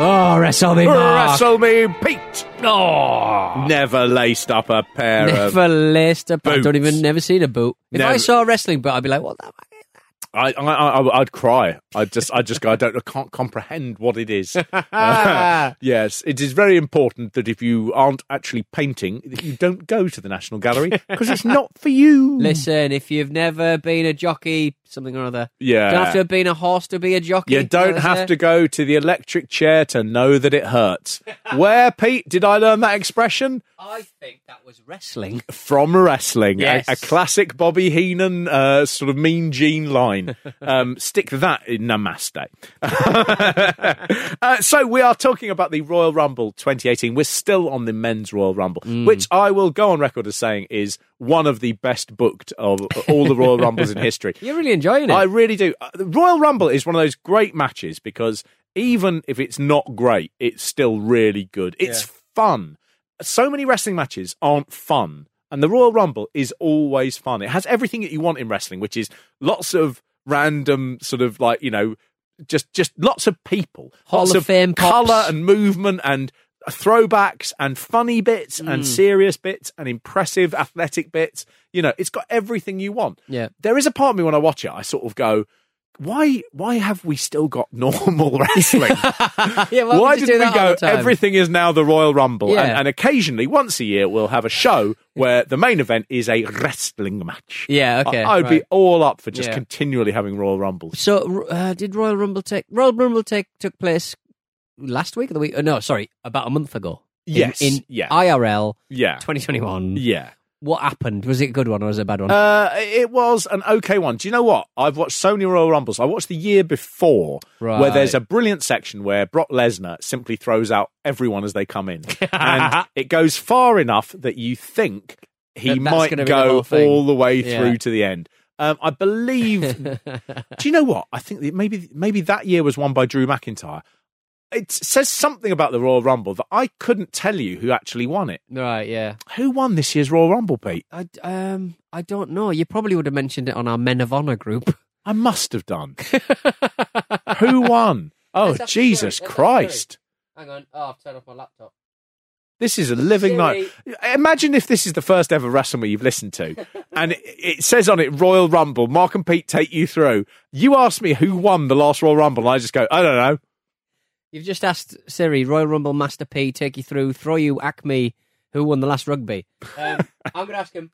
Oh, wrestle me, Mark. Wrestle me, Pete. Oh. Never laced up a pair of. Never laced up. I don't even never seen a boot. If I saw a wrestling boot, I'd be like, what the I, I, I, I'd cry. I just, I just go. I don't, I can't comprehend what it is. Uh, yes, it is very important that if you aren't actually painting, that you don't go to the National Gallery because it's not for you. Listen, if you've never been a jockey, something or other, Yeah. you don't have to have been a horse to be a jockey. You don't That's have it. to go to the electric chair to know that it hurts. Where, Pete, did I learn that expression? I think that was wrestling. From wrestling. A- Yes. A, classic Bobby Heenan uh, sort of mean gene line. Um, stick that in Namaste. uh, so we are talking about the Royal Rumble 2018. We're still on the men's Royal Rumble, Mm. which I will go on record as saying is one of the best booked of all the Royal Rumbles in history. You're really enjoying it. I really do. Uh, The Royal Rumble is one of those great matches because even if it's not great, it's still really good. It's fun. So many wrestling matches aren't fun. And the Royal Rumble is always fun. It has everything that you want in wrestling, which is lots of random sort of like, you know, just just lots of people. Hall lots of Fame pops. colour and movement and throwbacks and funny bits Mm. and serious bits and impressive athletic bits. You know, it's got everything you want yeah. there is a part of me when I watch it, I sort of go, why why have we still got normal wrestling? yeah, why, why would you did we go? Everything is now the Royal Rumble, Yeah. and, and occasionally, once a year, we'll have a show where the main event is a wrestling match. Yeah, okay. I, would be all up for just Yeah. continually having Royal Rumbles. So, uh, did Royal Rumble take Royal Rumble take took place last week of the week? Uh, no, sorry, about a month ago. In- Yes, in, yeah. IRL Yeah, 2021. yeah. What happened? Was it a good one or was it a bad one? Uh, it was an okay one. Do you know what? I've watched so many Royal Rumbles. I watched the year before where there's a brilliant section where Brock Lesnar simply throws out everyone as they come in. and it goes far enough that you think he That might the go whole all the way Yeah. through to the end. Um, I believe. do you know what? I think that maybe maybe that year was won by Drew McIntyre. It says something about the Royal Rumble that I couldn't tell you who actually won it. right, yeah. Who won this year's Royal Rumble, Pete? I, um, I don't know. You probably would have mentioned it on our Men of Honor group. I must have done. Who won? Oh, Let's Jesus sorry, let's have- Christ. Hang on. Oh, I've turned off my laptop. This is a living Siri. night. Imagine if this is the first ever WrestleMania you've listened to, and it, it says on it Royal Rumble. Mark and Pete take you through. You ask me who won the last Royal Rumble, and I just go, I don't know. You've just asked Siri, Royal Rumble Master P, take you through, throw you Acme, who won the last rugby. Um, I'm going to ask him,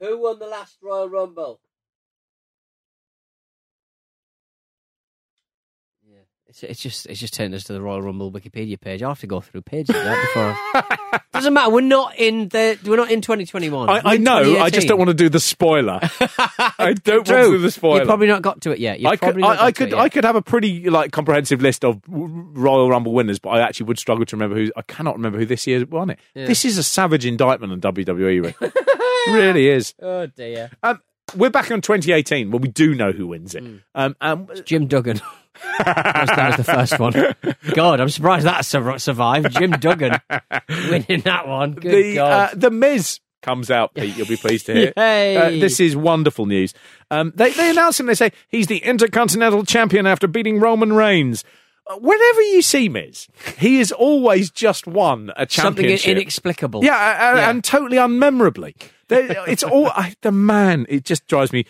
who won the last Royal Rumble? It's, it's just it's just taken us to the Royal Rumble Wikipedia page. I'll have to go through pages of that before. Doesn't matter. We're not in the. We're not in 2021. I, I in know. I just don't want to do the spoiler. I don't True. want to do the spoiler. You've probably not got to it yet. You've I could, not I, I got to could. I could have a pretty like comprehensive list of Royal Rumble winners, but I actually would struggle to remember who. I cannot remember who this year won it. Yeah. This is a savage indictment on WWE. Rick. really is. Oh dear. Um, we're back on 2018 when we do know who wins it. Um, um, Jim Duggan. That, was, that was the first one. God, I'm surprised that survived. Jim Duggan winning that one. Good the uh, the Miz comes out, Pete. You'll be pleased to hear. Uh, this is wonderful news. Um, they they announce him. They say he's the Intercontinental Champion after beating Roman Reigns. Uh, Whenever you see Miz, he has always just won a championship. Something inexplicable. Yeah, uh, uh, Yeah. and totally unmemorably. It's all I, the man. It just drives me.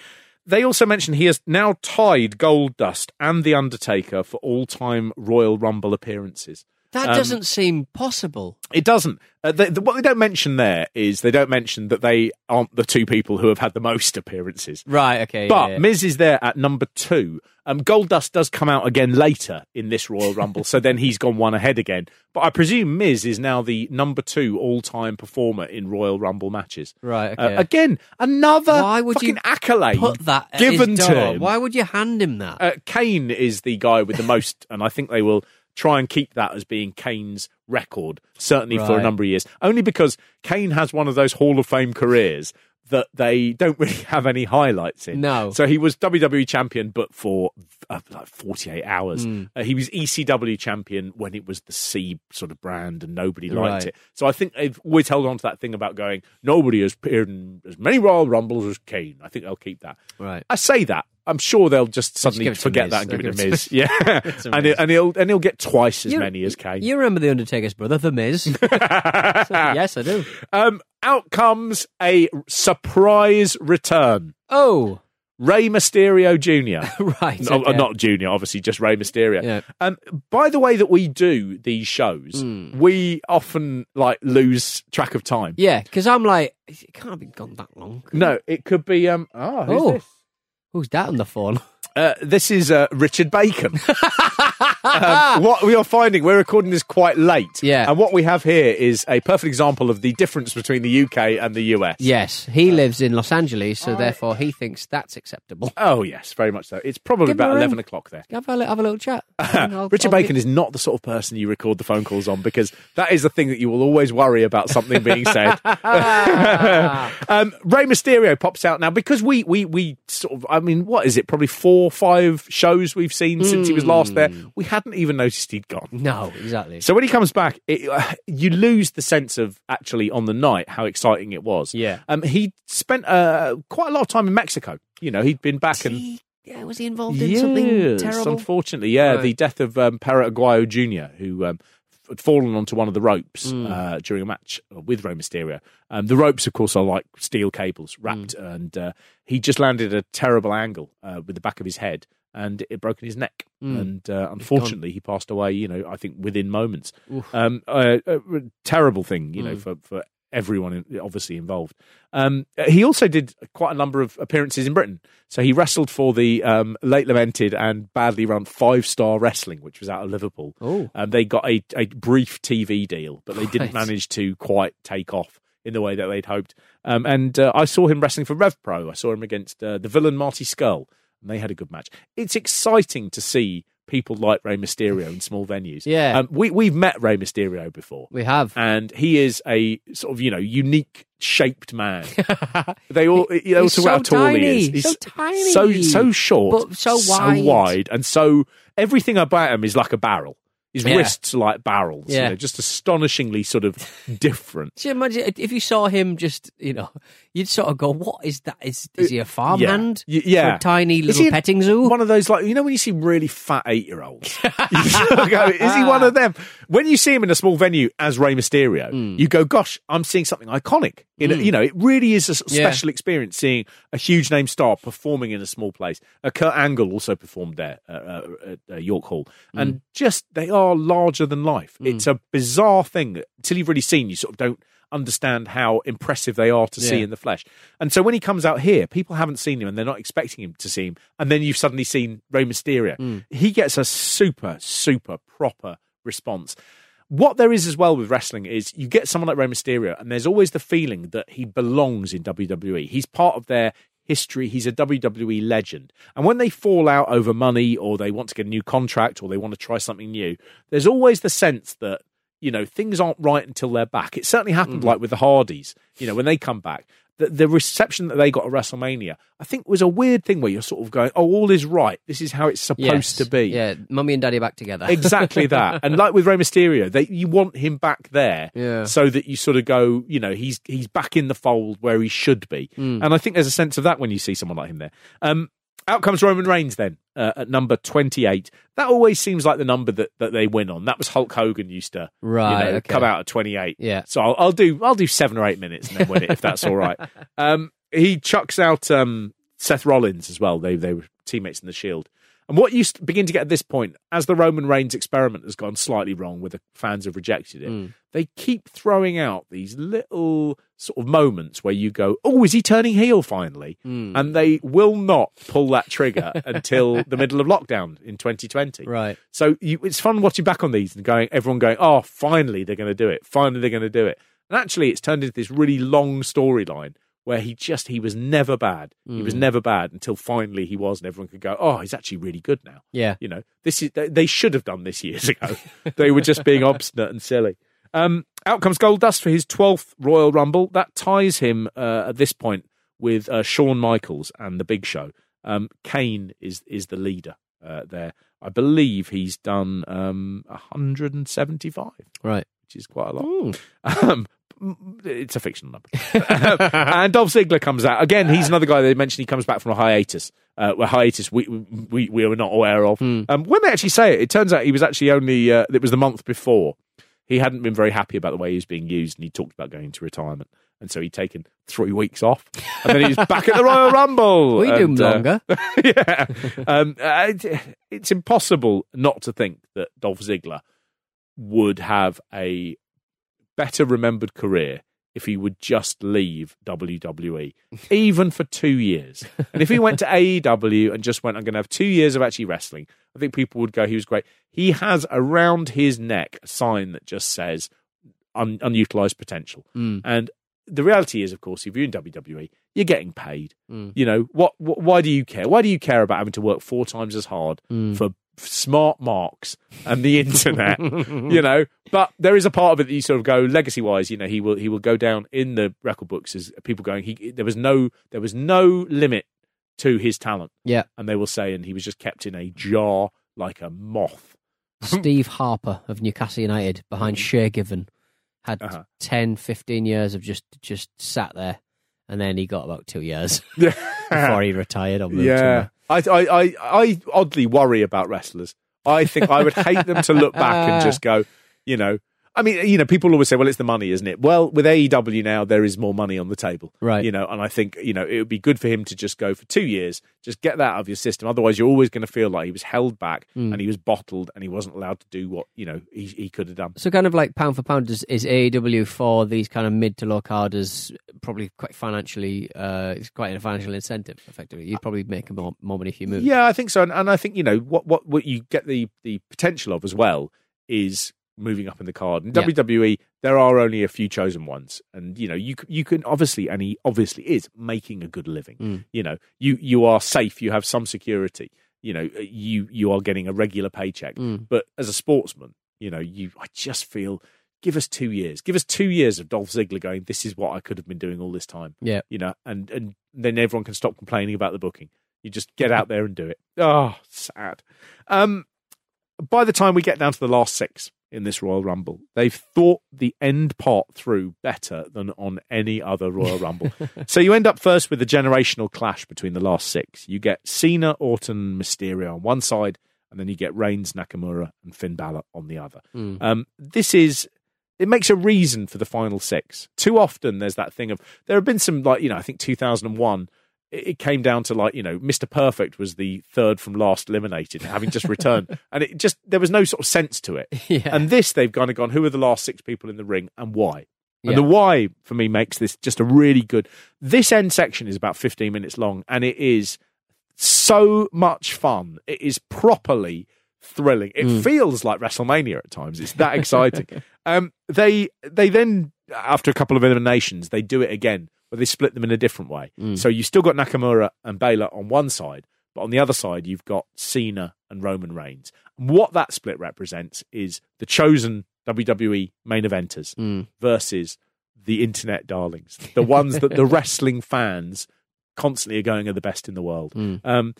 They also mention he has now tied Goldust and the Undertaker for all-time Royal Rumble appearances. That Um, doesn't seem possible. It doesn't. Uh, the, what they don't mention there is they don't mention that they aren't the two people who have had the most appearances. Right, okay. But yeah, yeah. Miz is there at number two. Um, Goldust does come out again later in this Royal Rumble, so then he's gone one ahead again. But I presume Miz is now the number two all-time performer in Royal Rumble matches. Right, Uh, okay. again, another Why would fucking you accolade Put that given to him. Why would you hand him that? Uh, Kane is the guy with the most, and I think they will try and keep that as being Kane's record, certainly for a number of years. Only because Kane has one of those Hall of Fame careers that they don't really have any highlights in. No. So he was WWE champion, but for uh, like 48 hours. Hmm. Uh, he was ECW champion when it was the C sort of brand and nobody liked Right. it. So I think they've always held on to that thing about going, nobody has appeared in as many Royal Rumbles as Kane. I think they'll keep that. right. I say that. I'm sure they'll just suddenly it to forget that and give it to it Miz. Yeah, and, it, and he'll and he'll get twice as You- many as Kane. You remember the Undertaker's brother, The Miz? yes, I do. um, out comes a surprise return. Oh, Rey Mysterio Jr. right. No, okay. Not Junior, obviously, just Rey Mysterio. Yeah. Um, by the way that we do these shows, Hmm. we often like lose track of time. Yeah, because I'm like, it can't have been gone that long. No, it could be. Um, oh, who's Oh. this? Who's that on the phone? Uh, this is uh, Richard Bacon. um, what we are finding, we're recording this quite late. Yeah. And what we have here is a perfect example of the difference between the UK and the US. Yes, he lives in Los Angeles, so therefore he thinks that's acceptable. Oh, yes, very much so. It's probably Give about a ring. 11 o'clock there. Have a, have a little chat. I'll- Richard I'll Bacon is not the sort of person you record the phone calls on because that is the thing that you will always worry about something being said. um, Rey Mysterio pops out now because we, we, we sort of, I mean, what is it? Probably four, five shows we've seen since he was last there. We hadn't even noticed he'd gone. No, exactly. So when he comes back, it, uh, you lose the sense of actually on the night how exciting it was. Yeah. Um, he spent uh, quite a lot of time in Mexico. You know, he'd been back and He- yeah, was he involved in something terrible? Unfortunately, yeah, Right. the death of um, Perro Aguayo Jr., who um, had fallen onto one of the ropes Hmm. uh, during a match with Rey Mysterio. Um, the ropes, of course, are like steel cables wrapped, Hmm. and uh, he just landed at a terrible angle uh, with the back of his head. And it broken his neck, Hmm. and uh, unfortunately, he passed away. You know, I think within moments. Um, uh, a terrible thing, you know, Hmm. for for everyone obviously involved. Um, he also did quite a number of appearances in Britain. So he wrestled for the um, late lamented and badly run Five Star Wrestling, which was out of Liverpool. Oh. Um, they got a, a brief TV deal, but they didn't manage to quite take off in the way that they'd hoped. Um, and uh, I saw him wrestling for Rev Pro. I saw him against uh, the villain Marty Scurll, and they had a good match. It's exciting to see people like Rey Mysterio in small venues. Yeah. um, we we've met Rey Mysterio before We have. and he is a sort of you know unique shaped man. they all you know He's talk about how so tall he tiny, is. He's so tiny. so so short, But so wide. and so everything about him is like a barrel. His Yeah. wrists are like barrels. you Yeah. know, just astonishingly sort of different. So imagine if you saw him just, you know, you'd sort of go, "What is that? Is is he a farmhand? Y- yeah. a tiny Is little he a- petting zoo." One of those, like you know, when you see really fat eight-year-olds, you sort of go, "Is he one of them?" When you see him in a small venue as Rey Mysterio, Hmm. you go, "Gosh, I'm seeing something iconic." In a, you know, it really is a s- Yeah. special experience seeing a huge name star performing in a small place. Uh, Kurt Angle also performed there uh, uh, at uh, York Hall, and just they are larger than life. It's a bizarre thing until you've really seen, you sort of don't understand how impressive they are to see in the flesh. And so when he comes out here, people haven't seen him and they're not expecting him to see him. And then you've suddenly seen Rey Mysterio. Hmm. He gets a super, super proper response. What there is as well with wrestling is you get someone like Rey Mysterio, and there's always the feeling that he belongs in WWE. He's part of their history. He's a WWE legend. And when they fall out over money or they want to get a new contract or they want to try something new, there's always the sense that you know, things aren't right until they're back. It certainly happened mm. like with the Hardys, you know, when they come back. The, the reception that they got at WrestleMania, I think, was a weird thing where you're sort of going, oh, all is right. This is how it's supposed Yes. to be. Yeah, mummy and daddy back together. exactly that. And like with Rey Mysterio, they, you want him back there Yeah. so that you sort of go, you know, he's he's back in the fold where he should be. Hmm. And I think there's a sense of that when you see someone like him there. Um, out comes Roman Reigns then uh, at number 28. That always seems like the number that, that they win on. That was Hulk Hogan used to Right, you know, okay. come out at 28. Yeah. So I'll, I'll do I'll do seven or eight minutes and then win it if that's all right. Um, he chucks out um, Seth Rollins as well. They they were teammates in the Shield. And what you begin to get at this point, as the Roman Reigns experiment has gone slightly wrong, where the fans have rejected it, Mm. they keep throwing out these little sort of moments where you go, "Oh, is he turning heel finally?" Mm. And they will not pull that trigger until the middle of lockdown in 2020. Right. So you, it's fun watching back on these and going, everyone going, "Oh, finally they're going to do it. Finally they're going to do it." And actually, it's turned into this really long storyline where he just he was never bad. He was Mm. never bad until finally he was, and everyone could go, "Oh, he's actually really good now." Yeah. You know, this is they, they should have done this years ago. they were just being obstinate and silly. Um, out comes Goldust for his twelfth Royal Rumble. That ties him uh, at this point with uh, Shawn Michaels and the Big Show. Um, Kane is is the leader uh, there. I believe he's done um, 175, Right. which is quite a lot. Um, it's a fictional number. and Dolph Ziggler comes out again. He's another guy they mentioned. He comes back from a hiatus, uh, a hiatus we, we we were not aware of. Um, when they actually say it, it turns out he was actually only uh, it was the month before. He hadn't been very happy about the way he was being used, and he talked about going into retirement. And so he'd taken three weeks off, and then he was back at the Royal Rumble. We do uh, longer. yeah, um, uh, it- it's impossible not to think that Dolph Ziggler would have a better remembered career if he would just leave WWE, even for two years. And if he went to AEW and just went, I'm going to have two years of actually wrestling, I think people would go, he was great. He has around his neck a sign that just says un- unutilized potential. Mm. And the reality is, of course, if you're in WWE, you're getting paid. Mm. You know what, what? Why do you care? Why do you care about having to work four times as hard Mm. for smart marks and the internet? you know, but there is a part of it that you sort of go legacy wise. You know, he will he will go down in the record books as people going. He there was no there was no limit to his talent, Yeah. and they will say, and he was just kept in a jar like a moth. Steve Harper of Newcastle United behind Shay Given had Uh-huh. 10, 15 years of just just sat there, and then he got about two years before he retired. Moved yeah. I, I I I oddly worry about wrestlers. I think I would hate them to look back and just go, you know. I mean, you know, people always say, "Well, it's the money, isn't it?" Well, with AEW now, there is more money on the table, Right. You know, and I think you know it would be good for him to just go for two years, just get that out of your system. Otherwise, you're always going to feel like he was held back Mm. and he was bottled and he wasn't allowed to do what you know he he could have done. So, kind of like pound for pound, is, is AEW for these kind of mid to low carders probably quite financially? Uh, it's quite a financial incentive. Effectively, you'd probably make more, more money if you move. Yeah, I think so, and, and I think you know what what what you get the the potential of as well is moving up in the card. In Yeah. WWE, there are only a few chosen ones, and you know you you can obviously, and he obviously is making a good living. Mm. You know, you you are safe, you have some security. You know, you you are getting a regular paycheck. Mm. But as a sportsman, you know, you I just feel. Give us two years. Give us two years of Dolph Ziggler going. This is what I could have been doing all this time Yeah. you know, and and then everyone can stop complaining about the booking. You just get out there and do it. Oh, sad. Um, by the time we get down to the last six in this Royal Rumble, they've thought the end part through better than on any other Royal Rumble. so you end up first with the generational clash between the last six. You get Cena, Orton, Mysterio on one side, and then you get Reigns, Nakamura, and Finn Balor on the other. Mm. Um, this is it makes a reason for the final six. Too often there's that thing of there have been some like you know I think 2001 it came down to like you know Mr Perfect was the third from last eliminated having just returned and it just there was no sort of sense to it. Yeah. And this they've kind of gone who are the last six people in the ring and why. And Yeah. the why for me makes this just a really good. This end section is about 15 minutes long and it is so much fun. It is properly thrilling. It Mm. feels like WrestleMania at times. It's that exciting. um, they they then after a couple of eliminations they do it again, where they split them in a different way. Mm. So you still got Nakamura and Balor on one side, but on the other side you've got Cena and Roman Reigns. And what that split represents is the chosen WWE main eventers Mm. versus the internet darlings, the ones that the wrestling fans constantly are going are the best in the world. Mm. Um,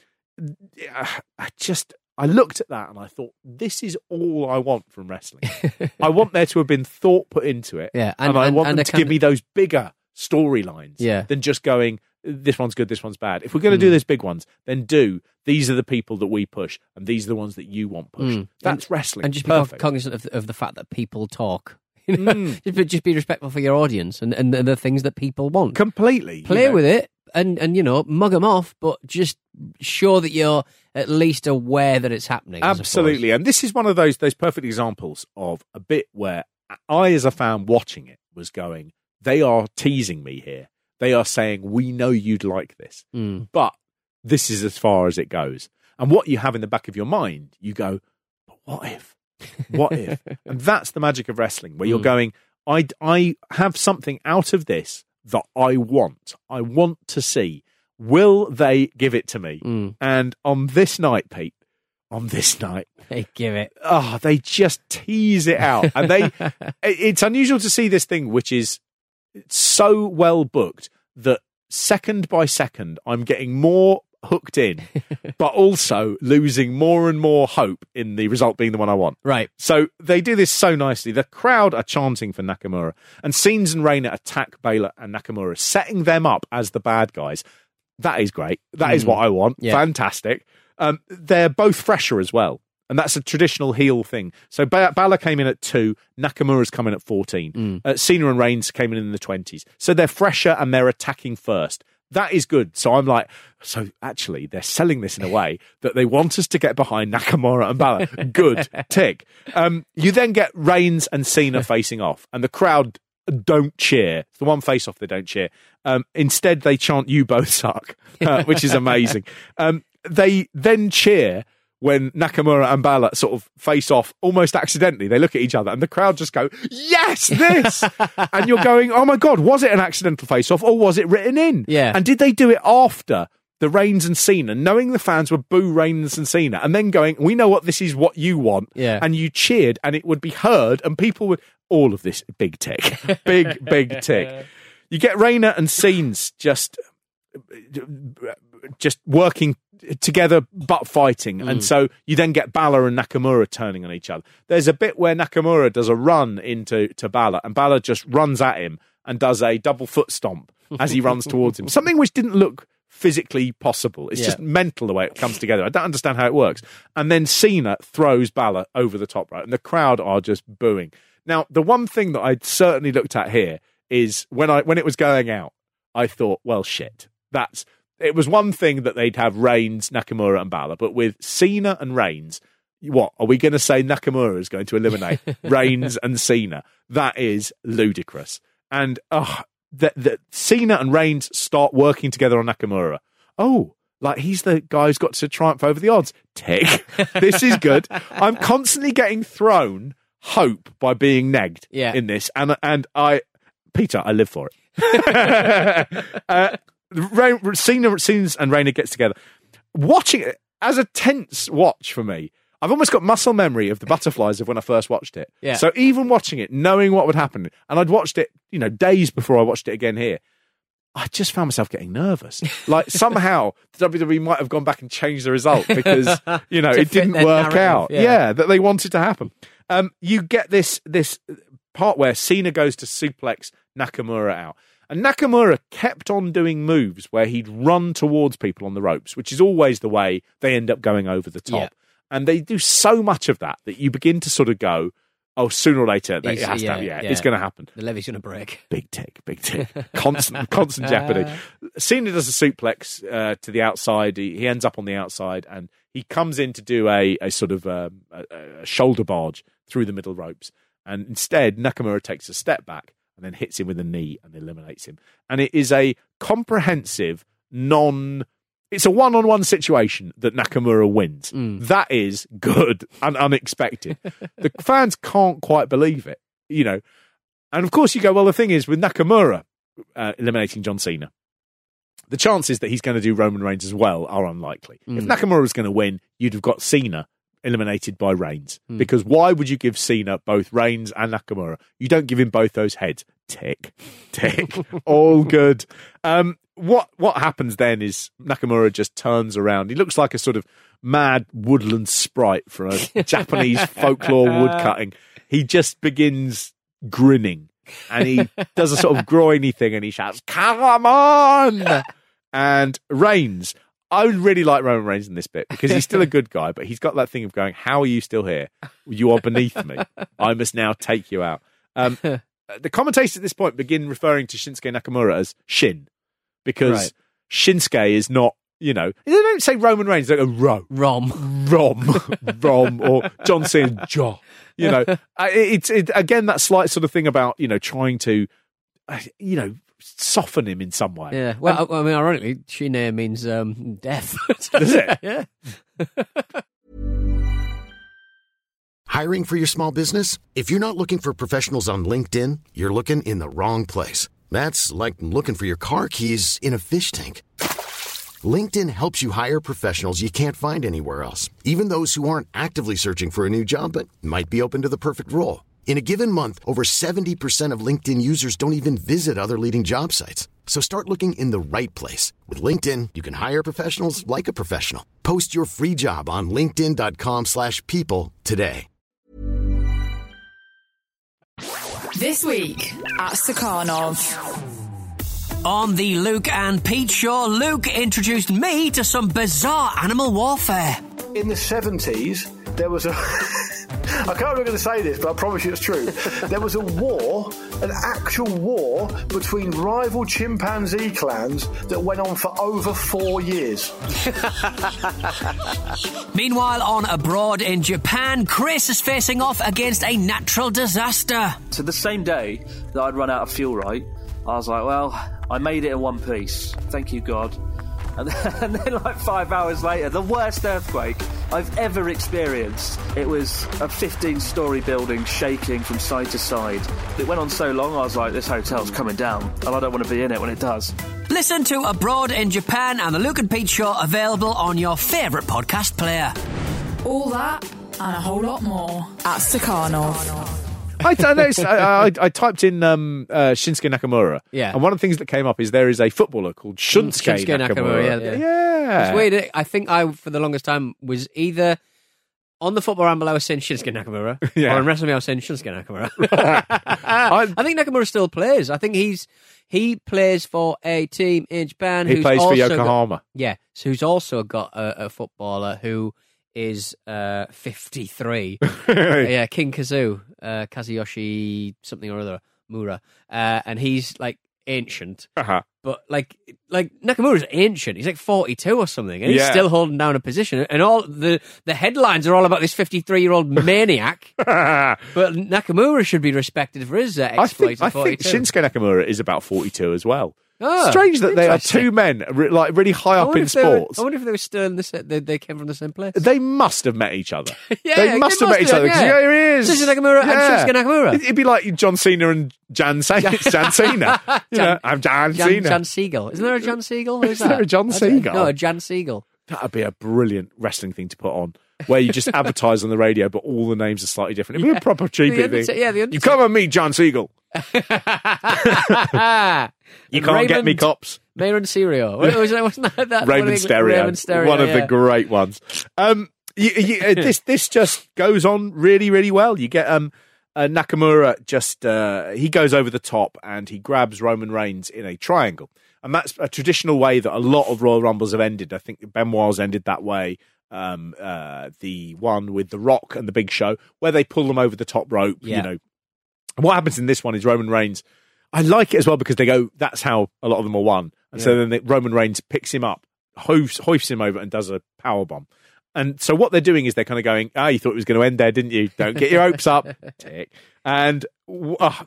I just I looked at that and I thought this is all I want from wrestling. I want there to have been thought put into it, Yeah, and, and- I want and them to give of- me those bigger storylines, Yeah. than just going this one's good, this one's bad. If we're going to Mm. do those big ones, then do these are the people that we push, and these are the ones that you want pushed. Mm. That's wrestling. and just be cognizant of, of the fact that people talk. You know? Mm. just, be, just be respectful for your audience and, and, the things that people want. completely. you Play know. with it and and you know mug them off, but just show that you're at least aware that it's happening. Absolutely. And this is one of those those perfect examples of a bit where I, as a fan watching it, was going, they are teasing me here. They are saying, we know you'd like this, Mm. but this is as far as it goes. And what you have in the back of your mind, you go, but what if? What if? and that's the magic of wrestling, where you're Mm. going, I, I have something out of this that I want. I want to see. Will they give it to me? Mm. And on this night, Pete, on this night, They give it. oh, they just tease it out, and they. it's unusual to see this thing, which is so well booked that second by second, I'm getting more hooked in, but also losing more and more hope in the result being the one I want. Right. So they do this so nicely. The crowd are chanting for Nakamura, and Cena and Reigns attack Balor and Nakamura, setting them up as the bad guys. That is great. That is Mm. what I want. Yeah. Fantastic. Um, they're both fresher as well. And that's a traditional heel thing. So ba- Balor came in at two, Nakamura's coming at 14. Mm. Uh, Cena and Reigns came in in the 20s. So they're fresher and they're attacking first. That is good. So I'm like, so actually, they're selling this in a way that they want us to get behind Nakamura and Balor. Good. Tick. Um, you then get Reigns and Cena facing off, and the crowd don't cheer. It's the one face off they don't cheer. Um, instead, they chant, You both suck, uh, which is amazing. Um, they then cheer when Nakamura and Balor sort of face off almost accidentally. They look at each other and the crowd just go, Yes, this! and you're going, Oh my God, was it an accidental face off or was it written in? Yeah. And did they do it after? The Reigns and Cena, knowing the fans were boo Reigns and Cena, and then going, "We know what this is, what you want," Yeah. and you cheered, and it would be heard, and people would all of this big tick, big big tick. You get Reigns and Cena just just working together but fighting. And mm. so you then get Balor and Nakamura turning on each other. There's a bit where Nakamura does a run into to Balor and Balor just runs at him and does a double foot stomp as he runs towards him. Something which didn't look physically possible. It's Yeah. just mental the way it comes together. I don't understand how it works. And then Cena throws Balor over the top right? And the crowd are just booing. Now the one thing that I certainly looked at here is when I when it was going out I thought, well, shit. That's it was one thing that they'd have Reigns, Nakamura, and Balor, but with Cena and Reigns, what are we going to say? Nakamura is going to eliminate Reigns and Cena. That is ludicrous. And oh, that that Cena and Reigns start working together on Nakamura. Oh. Like he's the guy who's got to triumph over the odds. Tick. this is good. I'm constantly getting thrown hope by being negged Yeah. in this, and and I, Peter, I live for it. uh, Rain, Cena, Cena and Rainer gets together. Watching it as a tense watch for me. I've almost got muscle memory of the butterflies of when I first watched it. Yeah. So even watching it, knowing what would happen, and I'd watched it, you know, days before I watched it again here. I just found myself getting nervous. Like somehow the WWE might have gone back and changed the result because you know it didn't work out. yeah. yeah, that they wanted to happen. Um, you get this this part where Cena goes to suplex Nakamura out. And Nakamura kept on doing moves where he'd run towards people on the ropes, which is always the way they end up going over the top. Yeah. And they do so much of that that you begin to sort of go, oh, sooner or later, it has yeah, to, yeah, yeah. it's going to happen. The levee's going to break. Big tick, big tick. Constant, constant jeopardy. Cena does a suplex uh, to the outside. He, he ends up on the outside and he comes in to do a, a sort of um, a, a shoulder barge through the middle ropes. And instead, Nakamura takes a step back and then hits him with a knee and eliminates him. And it is a comprehensive, non. It's a one on one situation that Nakamura wins. That is good and unexpected. the fans can't quite believe it, you know. And of course, you go, well, the thing is, with Nakamura uh, eliminating John Cena, the chances that he's going to do Roman Reigns as well are unlikely. If Nakamura was going to win, you'd have got Cena eliminated by Reigns. Because why would you give Cena both Reigns and Nakamura? You don't give him both those heads. Tick, tick, all good. Um, what what happens then is Nakamura just turns around. He looks like a sort of mad woodland sprite from a Japanese folklore woodcutting. He just begins grinning and he does a sort of groiny thing and he shouts, Come on! And Reigns, I would really like Roman Reigns in this bit because he's still a good guy, but he's got that thing of going, How are you still here? You are beneath me. I must now take you out. Um, the commentators at this point begin referring to Shinsuke Nakamura as Shin because Right. Shinsuke is not. You know, they don't say Roman Reigns. They go Ro, Rom. Rom, Rom, or John Cena, Jaw. You know, it's it, again that slight sort of thing about you know trying to, uh, you know, soften him in some way. Yeah. Well, I I mean, ironically, Shine means um, death. Does it? yeah. Hiring for your small business? If you're not looking for professionals on LinkedIn, you're looking in the wrong place. That's like looking for your car keys in a fish tank. LinkedIn helps you hire professionals you can't find anywhere else, even those who aren't actively searching for a new job but might be open to the perfect role. In a given month, over 70% of LinkedIn users don't even visit other leading job sites. So start looking in the right place. With LinkedIn, you can hire professionals like a professional. Post your free job on linkedin.com/people slash people today. This week at Stakhanov. On the Luke and Pete show, Luke introduced me to some bizarre animal warfare. in the 70s, there was a. I can't remember going to say this, but I promise you it's true. There was a war, an actual war between rival chimpanzee clans that went on for over four years. Meanwhile, on abroad in Japan, Chris is facing off against a natural disaster. So the same day that I'd run out of fuel, right, I was like, well, I made it in one piece. Thank you, God. And then, and then, like five hours later, the worst earthquake I've ever experienced. It was a 15 story building shaking from side to side. It went on so long, I was like, this hotel's coming down, and I don't want to be in it when it does. Listen to Abroad in Japan and the Luke and Pete show available on your favourite podcast player. All that and a whole lot more at Stakhanov. I know. I, I, I typed in um, uh, Shinsuke Nakamura. Yeah. And one of the things that came up is there is a footballer called Shunsuke, Shinsuke Nakamura, Nakamura. yeah. yeah. It's weird. I think I, for the longest time, was either on the football ramble I was saying Shinsuke Nakamura, Yeah. or on WrestleMania I was saying Shinsuke Nakamura. I think Nakamura still plays. I think he's he plays for a team in Japan. He who's plays for also got- Yokohama. yeah, so who's also got a, a footballer who is uh, 53. yeah, King Kazu, uh, Kazuyoshi something or other, Mura. Uh, and he's like ancient. Uh-huh. But like, like Nakamura's ancient. He's like forty-two or something, and he's Yeah. still holding down a position. And all the the headlines are all about this fifty-three-year-old maniac. but Nakamura should be respected for his uh, I exploits. think, I at think 42. Shinsuke Nakamura is about 42 as well. Oh, Strange that they are interesting. two men re- like really high I up wonder in if they were- sports. I wonder if they were still in the sa- they, they came from the same place. They must have met each other. Yeah, they must have met each other. 'cause, yeah. here he is. Shinsuke Nakamura and Shinsuke Nakamura. It'd be like John Cena and Jan, Sa- Jan Cena. You know, I'm Jan, Jan, Cena. Jan Siegel. Isn't there a Jan Siegel? Who's Is there that? a John Siegel? No, a Jan Siegel. That'd be a brilliant wrestling thing to put on, where you just advertise on the radio, but all the names are slightly different. It'd be a proper cheapy The thing. Yeah, the you Undertaker. come and meet John Siegel. You can't get me, Raymond- cops. Mayron Serio. Wasn't that, that one of Raymond the- Stereo, Raymond Stereo, one of yeah. the great ones. Um, you, you, uh, this this just goes on really really well. You get um uh, Nakamura just uh, he goes over the top and he grabs Roman Reigns in a triangle, and that's a traditional way that a lot of Royal Rumbles have ended. I think Benoit's ended that way. Um, uh, the one with the Rock and the Big Show, where they pull them over the top rope. Yeah. You know, what happens in this one is Roman Reigns. I like it as well because they go. That's how a lot of them are won, and so then the, Roman Reigns picks him up, hoists, hoifs him over, and does a power bomb. And so what they're doing is they're kind of going, "Ah, you thought it was going to end there, didn't you? Don't get your hopes up." Tick. And uh,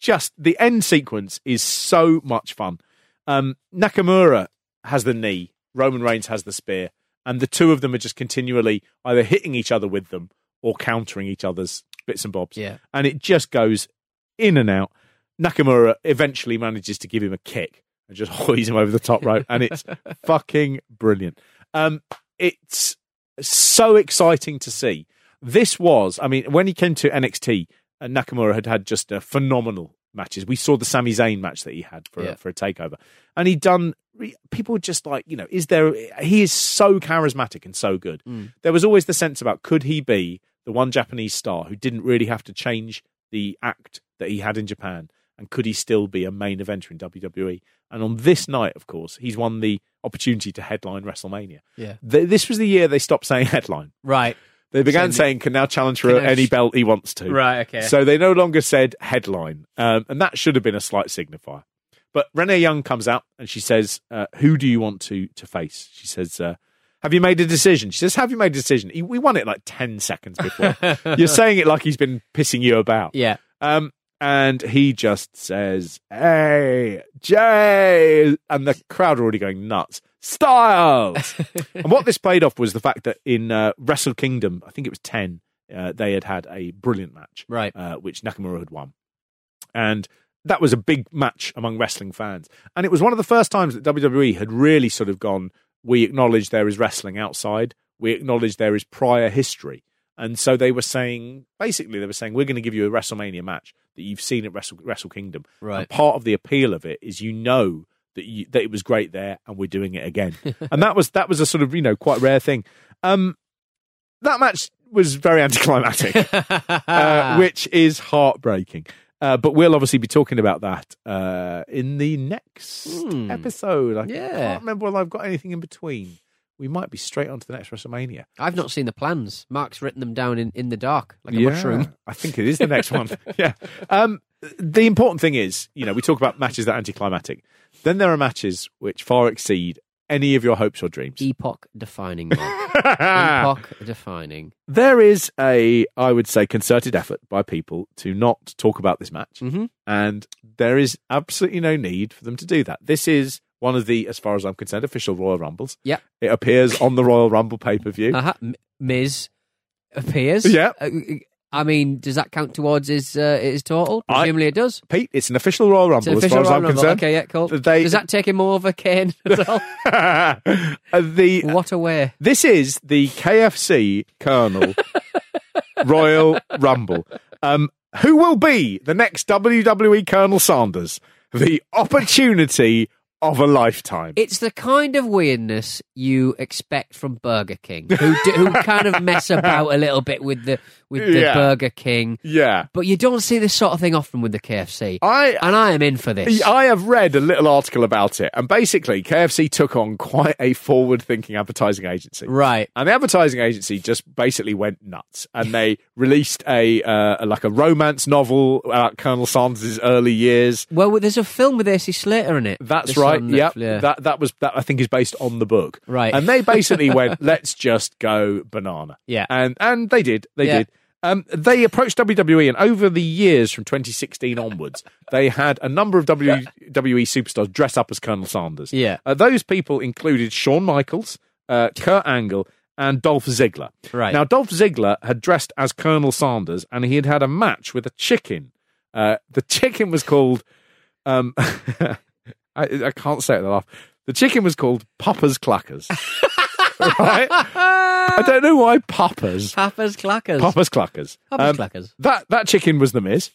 just the end sequence is so much fun. Um, Nakamura has the knee, Roman Reigns has the spear, and the two of them are just continually either hitting each other with them or countering each other's bits and bobs. Yeah. And it just goes in and out. Nakamura eventually manages to give him a kick and just hoys him over the top rope, and it's fucking brilliant. Um, it's so exciting to see. This was, I mean, when he came to NXT, uh, Nakamura had had just a phenomenal matches. We saw the Sami Zayn match that he had for Yeah. a, for a takeover, and he'd done. People were just like, you know, is there? He is so charismatic and so good. There was always the sense about could he be the one Japanese star who didn't really have to change the act that he had in Japan, and could he still be a main eventer in WWE? And on this night, of course, he's won the opportunity to headline WrestleMania. Yeah. Th- this was the year they stopped saying headline. Right. They began So- saying can now challenge for any sh- belt he wants to. Right, okay. So they no longer said headline, um, and that should have been a slight signifier. But Renee Young comes out and she says, uh, "Who do you want to to face?" She says, uh, "Have you made a decision?" She says, "Have you made a decision?" He, we won it like ten seconds before. You're saying it like he's been pissing you about. Yeah. Um, and he just says, "Hey, Jay," and the crowd are already going nuts. Styles. and what this played off was the fact that in uh, Wrestle Kingdom, I think it was ten, uh, they had had a brilliant match, Right. uh, which Nakamura had won, and that was a big match among wrestling fans. And it was one of the first times that WWE had really sort of gone, "We acknowledge there is wrestling outside. We acknowledge there is prior history." And so they were saying, basically, they were saying, we're going to give you a WrestleMania match that you've seen at Wrestle, Wrestle Kingdom. Right. And part of the appeal of it is you know that you, that it was great there, and we're doing it again. and that was that was a sort of you know quite rare thing. Um, that match was very anticlimactic, uh, which is heartbreaking. Uh, but we'll obviously be talking about that uh, in the next Hmm. episode. I Yeah. can't remember whether I've got anything in between. We might be straight on to the next WrestleMania. I've not seen the plans. Mark's written them down in, in the dark like a Yeah, mushroom. I think it is the next one. yeah. Um, the important thing is, you know, we talk about matches that are anticlimactic. Then there are matches which far exceed any of your hopes or dreams. Epoch defining. Epoch defining. there is a, I would say, concerted effort by people to not talk about this match, Mhm. and there is absolutely no need for them to do that. This is one of the, as far as I'm concerned, official Royal Rumbles. Yeah. It appears on the Royal Rumble pay per view. Uh-huh. M- Miz appears. Yeah. Uh, I mean, does that count towards his uh, his total? I- it does. Pete, it's an official Royal Rumble an as far official as I'm Royal Rumble. concerned. Okay, yeah, cool. They- Does that take him over Kane as well? Uh, the what a way. This is the KFC Colonel Royal Rumble. Um, who will be the next WWE Colonel Sanders? The opportunity of a lifetime. It's the kind of weirdness you expect from Burger King, who do, who kind of mess about a little bit with the with the Yeah. Burger King, yeah. but you don't see this sort of thing often with the KFC. I and I am in for this. I have read a little article about it, and basically, KFC took on quite a forward-thinking advertising agency. Right. And the advertising agency just basically went nuts, and they released a uh, like a romance novel about Colonel Sanders' early years. Well, there's a film with AC Slater in it. That's right. Yep. Yeah. That that was that I think is based on the book. Right. And they basically went, let's just go banana. Yeah. And and they did. They Yeah. did. Um, they approached WWE, and over the years from 2016 onwards, they had a number of WWE superstars dress up as Colonel Sanders. Yeah. Uh, those people included Shawn Michaels, uh, Kurt Angle, and Dolph Ziggler. Right. Now, Dolph Ziggler had dressed as Colonel Sanders, and he had had a match with a chicken. Uh, the chicken was called. Um, I, I can't say it. Laugh. The chicken was called Papa's Cluckers. right? I don't know why Papa's. Papa's Clackers. Papa's Cluckers. Papa's Um, Clackers. That that chicken was the Miz.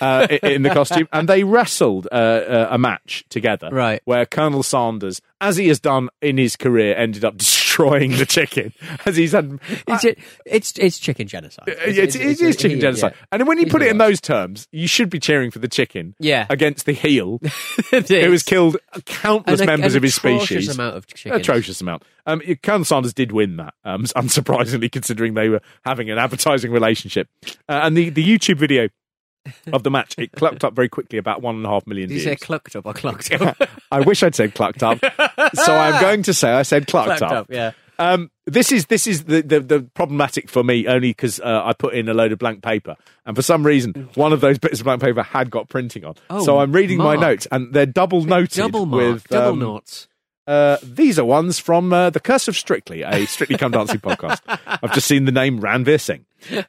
Uh, i- in the costume, and they wrestled uh, uh, a match together, Right. Where Colonel Sanders, as he has done in his career, ended up destroying the chicken, as he's had. It's, it, it's it's chicken genocide. It's, it is chicken genocide, yeah. and when you put it in those terms, you should be cheering for the chicken, Yeah. against the heel, It who has killed countless An- members an of his atrocious species. amount of chickens. Atrocious amount. Um, Colonel Sanders did win that, um, unsurprisingly, considering they were having an advertising relationship. Uh, and the, the YouTube video of the match, it clucked up very quickly, about one and a half million Did you views. say clucked up or clucked up? I wish I'd said clucked up, so I'm going to say I said clucked, Clucked up, yeah. Um, this is this is the, the, the problematic for me only because uh, I put in a load of blank paper, and for some reason one of those bits of blank paper had got printing on. Oh, so I'm reading my Mark. notes, and they're double noted Double mark, with double um, notes. Uh, these are ones from uh, The Curse of Strictly, a Strictly Come Dancing podcast. I've just seen the name Ranvir Singh.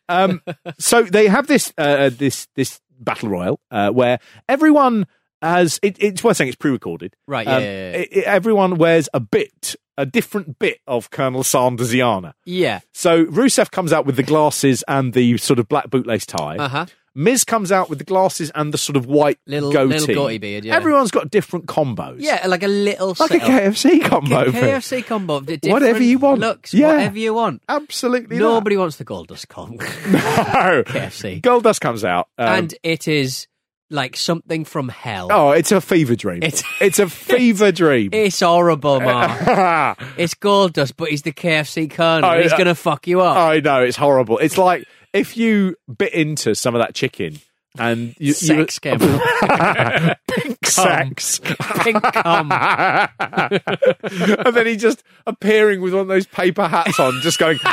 Um, so they have this uh, this this battle royal uh, where everyone has. It, it's worth saying it's pre-recorded. Right, yeah, Um, yeah, yeah. it- it- everyone wears a bit, a different bit of Colonel Sandersiana. Yeah. So Rusev comes out with the glasses and the sort of black bootlace tie. Uh huh. Miz comes out with the glasses and the sort of white Little- goatee. little goatee beard, yeah. Everyone's got different combos. Yeah, like a little Like a. KFC combo. KFC combo. Whatever you want. Looks, Yeah. whatever you want. Absolutely. Nobody wants the Goldust combo. No. KFC. Goldust comes out. um, and it is like something from hell. oh, it's a fever dream. It's- It's, a fever dream. It's horrible, Mark. it's Goldust, but he's the KFC colonel. Oh, he's uh, going to fuck you up. I know it's horrible. It's like if you bit into some of that chicken and you, Sex you, came. pink sex, Pink cum. and then he just appearing with one of those paper hats on, just going.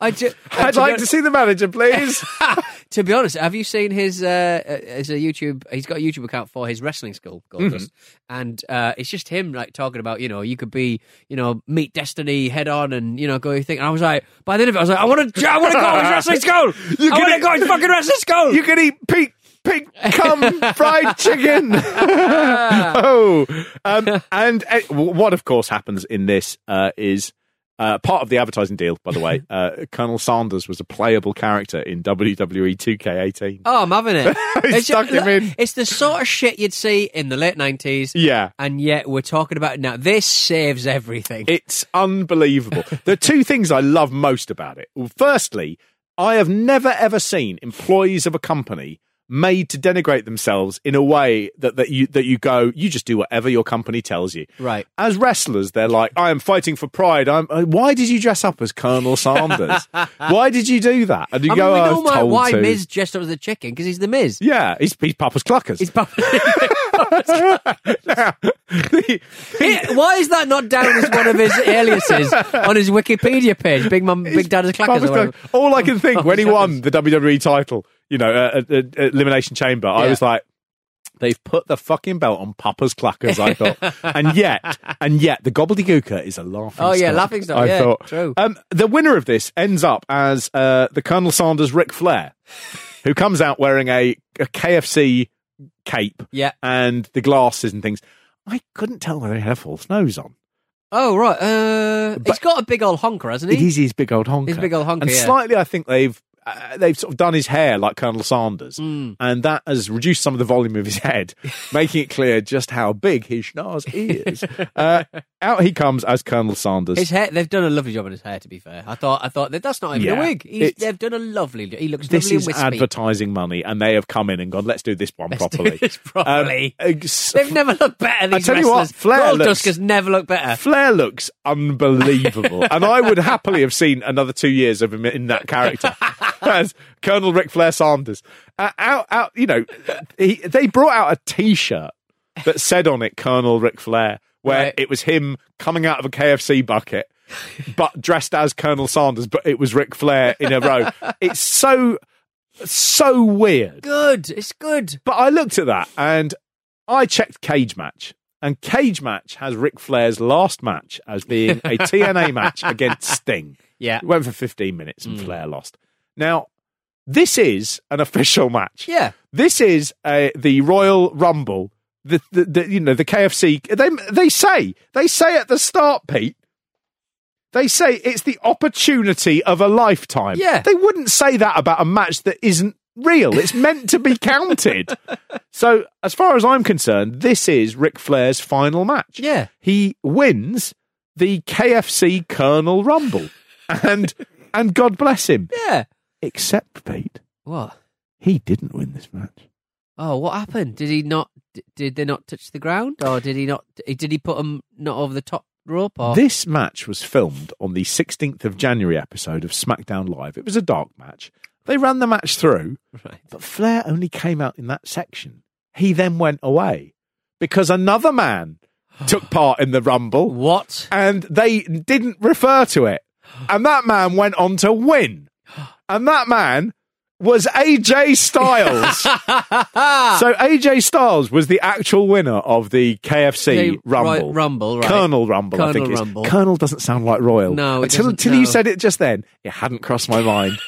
I ju- I'd to, like to see the manager, please. to be honest, have you seen his uh, uh, his a YouTube? He's got a YouTube account for his wrestling school, Goldust, and uh, it's just him like talking about you know you could be you know meet destiny head on and you know go your thing. And I was like, by the end of it, I was like, I want to I want to go to his wrestling school. You I can want to eat- go to his fucking wrestling school. you can eat pink pink cum fried chicken. oh, um, and uh, what of course happens in this uh, is. Uh, part of the advertising deal, by the way, uh, Colonel Sanders was a playable character in WWE 2K18. Oh, I'm having it. He it's, stuck him in. it's the sort of shit you'd see in the late nineties, Yeah, and yet we're talking about it now. This saves everything. It's unbelievable. there are two things I love most about it. Well, firstly, I have never ever seen employees of a company made to denigrate themselves in a way that, that you that you go, you just do whatever your company tells you. Right. As wrestlers, they're like, I am fighting for pride. I'm. uh, Why did you dress up as Colonel Sanders? why did you do that? And you I mean, go, we "Oh, know was why, told why to." Miz dressed up as a chicken because he's the Miz. Yeah, he's, he's Papa's Cluckers. He's pop- Now, the- He- why is that not down as one of his aliases on his Wikipedia page? Big Mum, Big Dad is clackers. Or. Cluckers. All I can think Papa's when he won the WWE title, you know, Elimination Chamber, I was like, they've put the fucking belt on Papa's clackers, I thought. and yet, and yet, the gobbledygooker is a laughing Oh, yeah, laughing stock, I yeah, thought. true. Um, the winner of this ends up as uh, the Colonel Sanders Ric Flair, who comes out wearing a, a KFC cape Yeah. and the glasses and things. I couldn't tell whether he had a false nose on. Oh right. Uh, he's got a big old honker, hasn't he? It is his big old honker. His big old honker, And yeah. slightly, I think they've uh, they've sort of done his hair like Colonel Sanders, Mm. and that has reduced some of the volume of his head, making it clear just how big his schnoz is. uh, out he comes as Colonel Sanders. His hair. They've done a lovely job on his hair. To be fair, I thought. I thought that that's not even Yeah, a wig. He's, they've done a lovely. Job. He looks this lovely is advertising money, and they have come in and gone, "Let's do this one Let's properly." this properly. Um, They've never looked better. These tell you what. Flair Gold looks- has never looked better. Flair looks unbelievable, and I would happily have seen another two years of him in that character as Colonel Ric Flair Sanders. Uh, out, out, you know, he, they brought out a T-shirt that said on it Colonel Ric Flair, where Right. it was him coming out of a KFC bucket, but dressed as Colonel Sanders, but it was Ric Flair in a row. It's so, so weird. Good. It's good. But I looked at that and I checked Cage Match. And Cage Match has Ric Flair's last match as being a TNA match against Sting. Yeah. It went for 15 minutes and Flair lost. Now, this is an official match. Yeah. This is uh, the Royal Rumble. The, the, the you know the KFC. They they say they say at the start, Pete. They say it's the opportunity of a lifetime. Yeah. They wouldn't say that about a match that isn't real. It's meant to be counted. so, as far as I'm concerned, this is Ric Flair's final match. Yeah. He wins the KFC Colonel Rumble. And and God bless him. Yeah. Except Pete, What? he didn't win this match. Oh, what happened? Did he not? Did they not touch the ground, or did he not? Did he put him not over the top rope? Or This match was filmed on the 16th of January episode of SmackDown Live. It was a dark match. They ran the match through, Right. but Flair only came out in that section. He then went away because another man took part in the Rumble What? and they didn't refer to it. And that man went on to win. And that man was AJ Styles. so AJ Styles was the actual winner of the KFC Rumble. Roy- Rumble, right. Colonel Rumble, I think Colonel. Rumble. Colonel doesn't sound like royal. No, until, until you said it just then, it hadn't crossed my mind.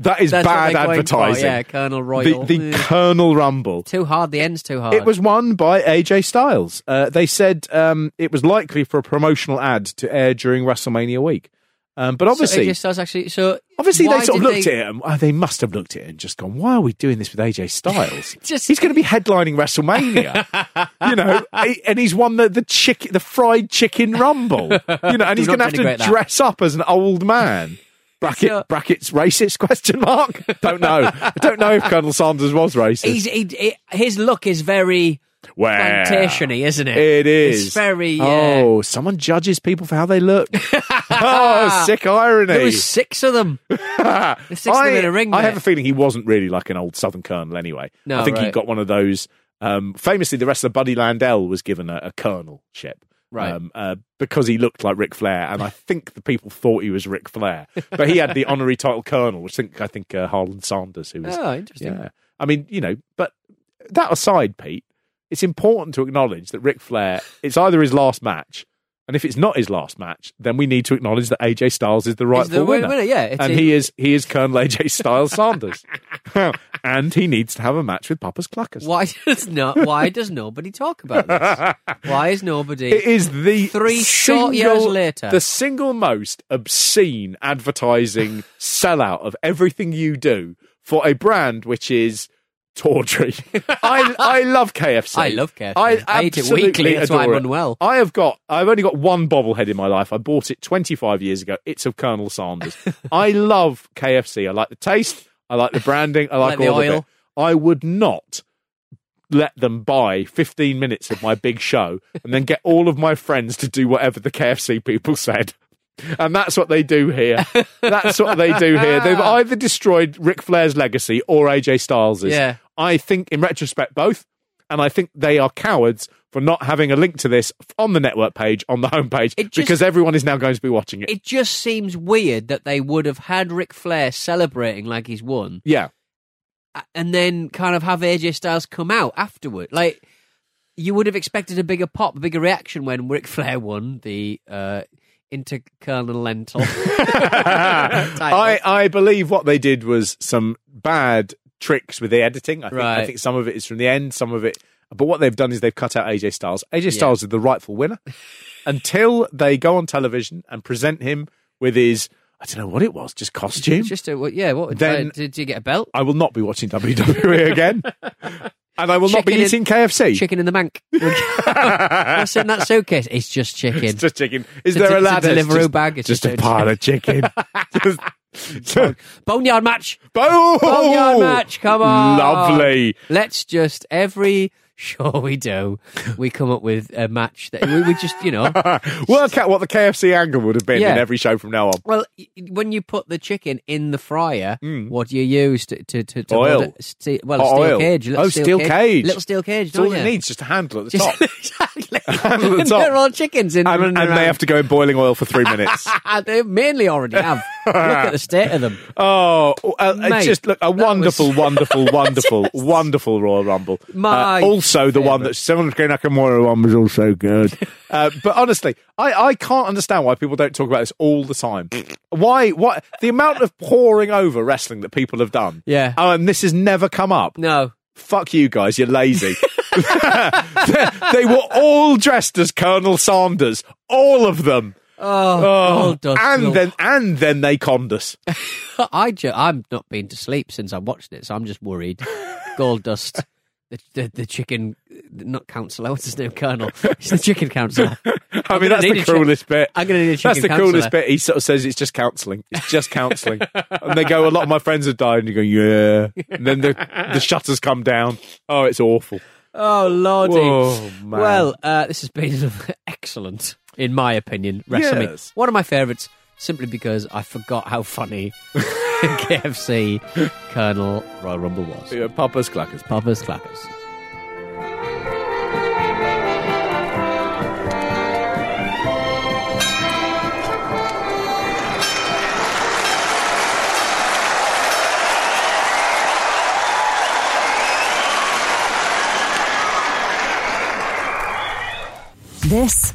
That is That's bad for, advertising. yeah, Colonel Royal. The, the Yeah. Colonel Rumble. Too hard. The end's too hard. It was won by AJ Styles. Uh, they said um, it was likely for a promotional ad to air during WrestleMania week. Um, but obviously, so AJ Styles actually. So obviously they sort of looked they- at it and oh, they must have looked at it and just gone, "Why are we doing this with AJ Styles? Just- he's going to be headlining WrestleMania, you know, and he's won the the chick the fried chicken rumble, you know, and Do he's going to have to that. dress up as an old man." Bracket So- brackets racist question mark? Don't know. I don't know if Colonel Sanders was racist. He's he, he- his look is very Well, plantation-y, isn't it? It is. It's very. Uh, Oh, someone judges people for how they look. oh, sick irony. there was six of them. I, six of them in a ring, I have a feeling he wasn't really like an old Southern colonel anyway. No, I think he got one of those. Um, famously, the rest of Buddy Landel was given a, a colonelship. Right. Um, uh, because he looked like Ric Flair, and I think the people thought he was Ric Flair, but he had the honorary title Colonel, which I think I think uh, Harlan Sanders, who was Oh, interesting. yeah. I mean, you know, but that aside, Pete, it's important to acknowledge that Ric Flair, it's either his last match, and if it's not his last match, then we need to acknowledge that AJ Styles is the rightful the winner. winner, yeah, and in- he is he is Colonel AJ Styles Sanders, and he needs to have a match with Papa's Clackers. Why does not? Why does nobody talk about this? Why is nobody? It is the Three single, short years later. the single most obscene advertising sellout of everything you do for a brand which is tawdry. I I love KFC. I love KFC. I, I eat it absolutely weekly, that's why I'm adore it. I have got. I've only got one bobblehead in my life. I bought it 25 years ago. It's of Colonel Sanders. I love KFC. I like the taste. I like the branding. I like, Like the all of oil. it. I would not let them buy 15 minutes of my big show and then get all of my friends to do whatever the KFC people said. And that's what they do here. That's what they do here. They've either destroyed Ric Flair's legacy or AJ Styles'. Yeah. I think, in retrospect, both. And I think they are cowards for not having a link to this on the network page, on the homepage, just- because everyone is now going to be watching it. It just seems weird that they would have had Ric Flair celebrating like he's won, yeah. and then kind of have AJ Styles come out afterward. Like you would have expected a bigger pop, a bigger reaction when Ric Flair won the uh, Intercolonel I, I believe what they did was some bad tricks with the editing. I think, I think some of it is from the end, some of it. But what they've done is they've cut out AJ Styles. AJ Styles is the rightful winner until they go on television and present him with his, I don't know what it was, just costume. Just a, what- yeah. What Then- uh, did you get a belt? I will not be watching WWE again. and I will not be Chicken in- eating KFC. Chicken in the bank. What's in that suitcase? It's just chicken. It's just chicken. Is It's a- there a a ladder? Deliveroo just, bag. It's just, just a a- pile of chicken. just, Boneyard match. Boom! Boneyard match. Come on. Lovely. Let's just every show we do, we come up with a match that we, we just you know. Work out what the KFC angle would have been Yeah. in every show from now on. Well, y- when you put the chicken in the fryer, what do you use to to to, to Hmm. Oil. it? Ste- well, Oh, steel oil. cage. a little Oh, steel cage. little steel cage. It's all don't it you? needs, just a handle at the Just- top. exactly. Handle at the and top. they're all chickens in and, running and around. they have to go in boiling oil for three minutes. they mainly already have. Look at the state of them. Oh, uh, uh, Mate, just look a that wonderful, wonderful, wonderful, wonderful Royal Rumble. My Uh, also, the one that Shinsuke Nakamura one was also good. uh, but honestly, I, I can't understand why people don't talk about this all the time. Why? What? The amount of pouring over wrestling that people have done. Yeah. Oh, and this has never come up. No. Fuck you guys, you're lazy. they, were all dressed as Colonel Sanders, all of them. Oh, Oh, gold and then and then they conned us. I ju- I'm not been to sleep since I watched it, so I'm just worried. Goldust. The, the, the chicken, not counsellor, what's his name? Colonel. He's the chicken counsellor. I mean, that's the a chi- cruelest bit. I'm gonna need a chicken That's the cruelest counsellor. bit. He sort of says it's just counselling. It's just counselling. and they go, a lot of my friends have died. And you go, yeah. And then the, the shutters come down. Oh, it's awful. Oh, lordy. Whoa, man. Well, uh, this has been excellent, in my opinion, wrestling. Yes. One of my favourites, simply because I forgot how funny KFC Colonel Royal Rumble was. Yeah, Papa's Clackers. Papa's Clackers. This